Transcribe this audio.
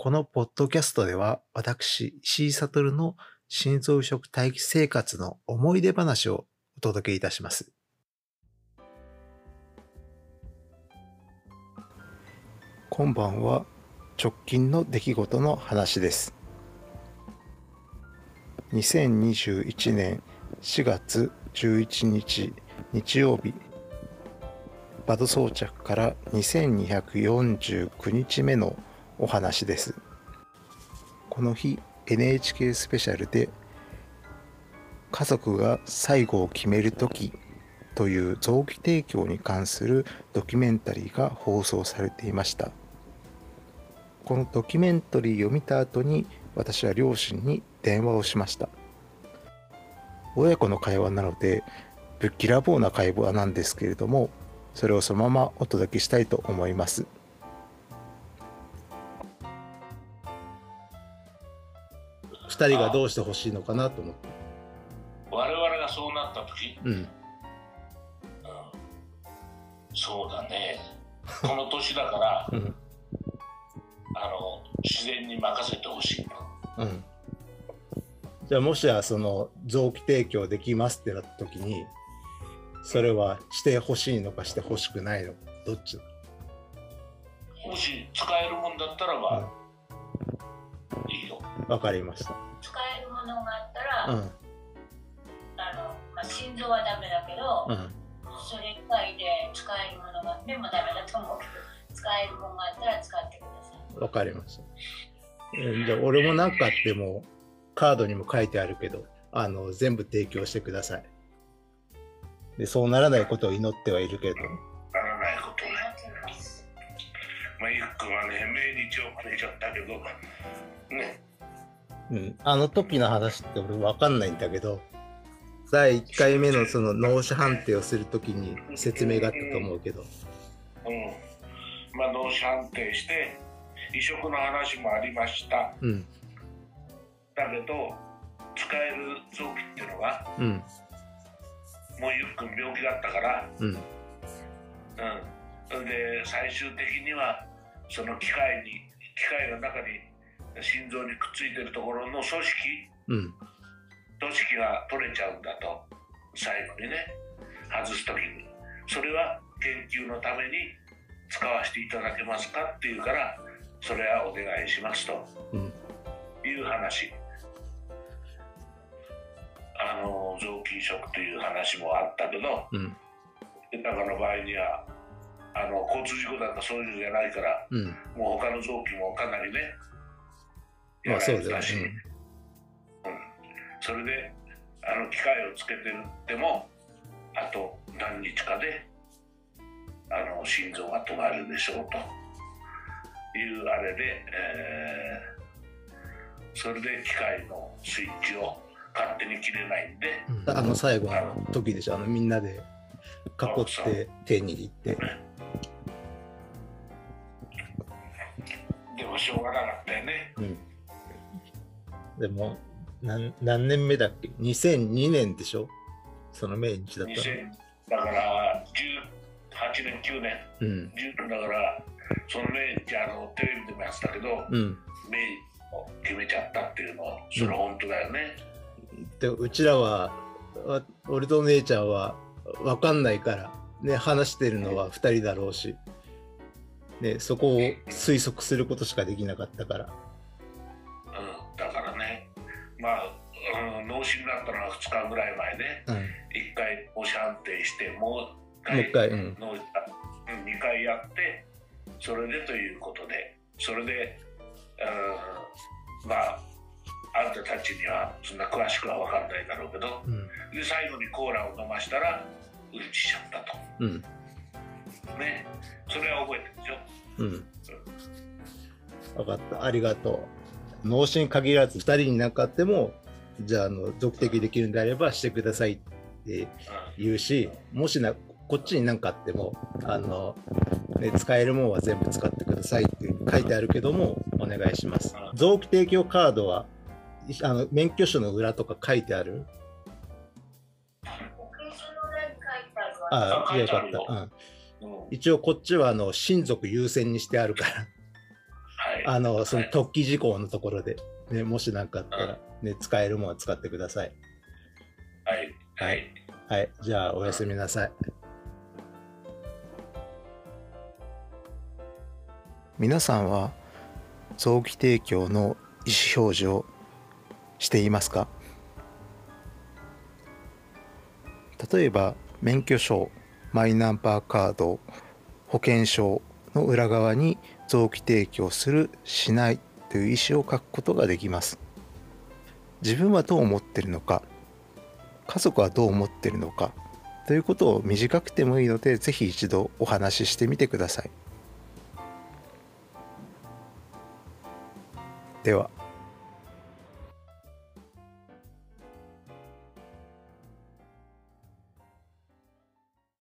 このポッドキャストでは、私、シーサトルの心臓移植待機生活の思い出話をお届けいたします。今晩は直近の出来事の話です。2021年4月11日日曜日、バド装着から2249日目のお話です。この日 NHK スペシャルで家族が最後を決める時という臓器提供に関するドキュメンタリーが放送されていました。このドキュメンタリーを見た後に私は両親に電話をしました。親子の会話なのでぶっきらぼうな会話なんですけれどもそれをそのままお届けしたいと思います。2人がどうしてほしいのかなと思って。我々がそうなった時、うん。うん、そうだね。この年だからうん。あの自然に任せてほしい。うん。じゃあもしやその臓器提供できますってなった時にそれはしてほしいのかしてほしくないのかどっち？だもし使えるもんだったらば、いいよ。わかりましたうん。あのまあ、心臓はダメだけど、うん。それ以外で使えるものがあってもダメだと思うけど使えるものがあったら使ってください。わかりましたうんじゃあ俺も何かあってもカードにも書いてあるけどあの全部提供してください。でそうならないことを祈ってはいるけど。ならないことねまあゆっくんはね命日をくれちゃったけどねうん、あの時の話って俺分かんないんだけど第1回目のその脳死判定をする時に説明があったと思うけど。うん。まあ脳死判定して移植の話もありました。うん。だけど使える臓器っていうのがうん。もうゆっくん病気だったからうん。うん。それで最終的にはその機械に機械の中に心臓にくっついてるところの組織うん。組織が取れちゃうんだと。最後にね。外す時に。それは研究のために使わせていただけますかっていうからそれはお願いしますと。うん。いう話。あの臓器移植という話もあったけどうん。豊かの場合にはあの交通事故なんかそういうのじゃないからうん。もう他の臓器もかなりねまあそうだよやられてたし。ね。それであの機械をつけてるってもあと何日かであの心臓が止まるでしょうと。いうあれで、えーそれで機械のスイッチを勝手に切れないんで。うん。あの最後の時でしょあのみんなで囲って手握って。でもしょうがなかったよね。うんでも何何年目だっけ？2002年でしょ？その命日だった2000だから18年9年。のうん。10だからその命日あのテレビでもやってたけどうん。命日を決めちゃったっていうのはそれは本当だよね、でうちらはわ俺とお姉ちゃんは分かんないからね話してるのは2人だろうし、ね、そこを推測することしかできなかったからまあ、うん、脳死になったのは2日ぐらい前ね。うん。1回脳死判定してもうもう1回一回うん。脳死あうん、2回やってそれでということで。それで、うん、まああんたたちにはそんな詳しくは分かんないだろうけど。うん。で最後にコーラを飲ましたらうんちしちゃったと。うん。ね。それは覚えてるでしょ？うん。分かった。ありがとう脳死に限らず2人になかってもじゃああの続的できるんであればしてくださいってうん言うしもしなこっちに何かあってもあの、ね、使えるもんは全部使ってくださいって書いてあるけどもお願いします。うん。臓器提供カードはいあの免許証の裏とか書いてある？ああよよかった。うん。うん。一応こっちはあの親族優先にしてあるから、はいあのそのはい突起事項のところで、ね、もし何かあったら、ね、使えるものは使ってください。はい。はい。はい、じゃあおやすみなさい。皆さんは臓器提供の意思表示をしていますか？例えば免許証マイナンバーカード保険証の裏側に臓器提供するしないという意思を書くことができます。自分はどう思ってるのか家族はどう思ってるのかということを短くてもいいのでぜひ一度お話ししてみてください。では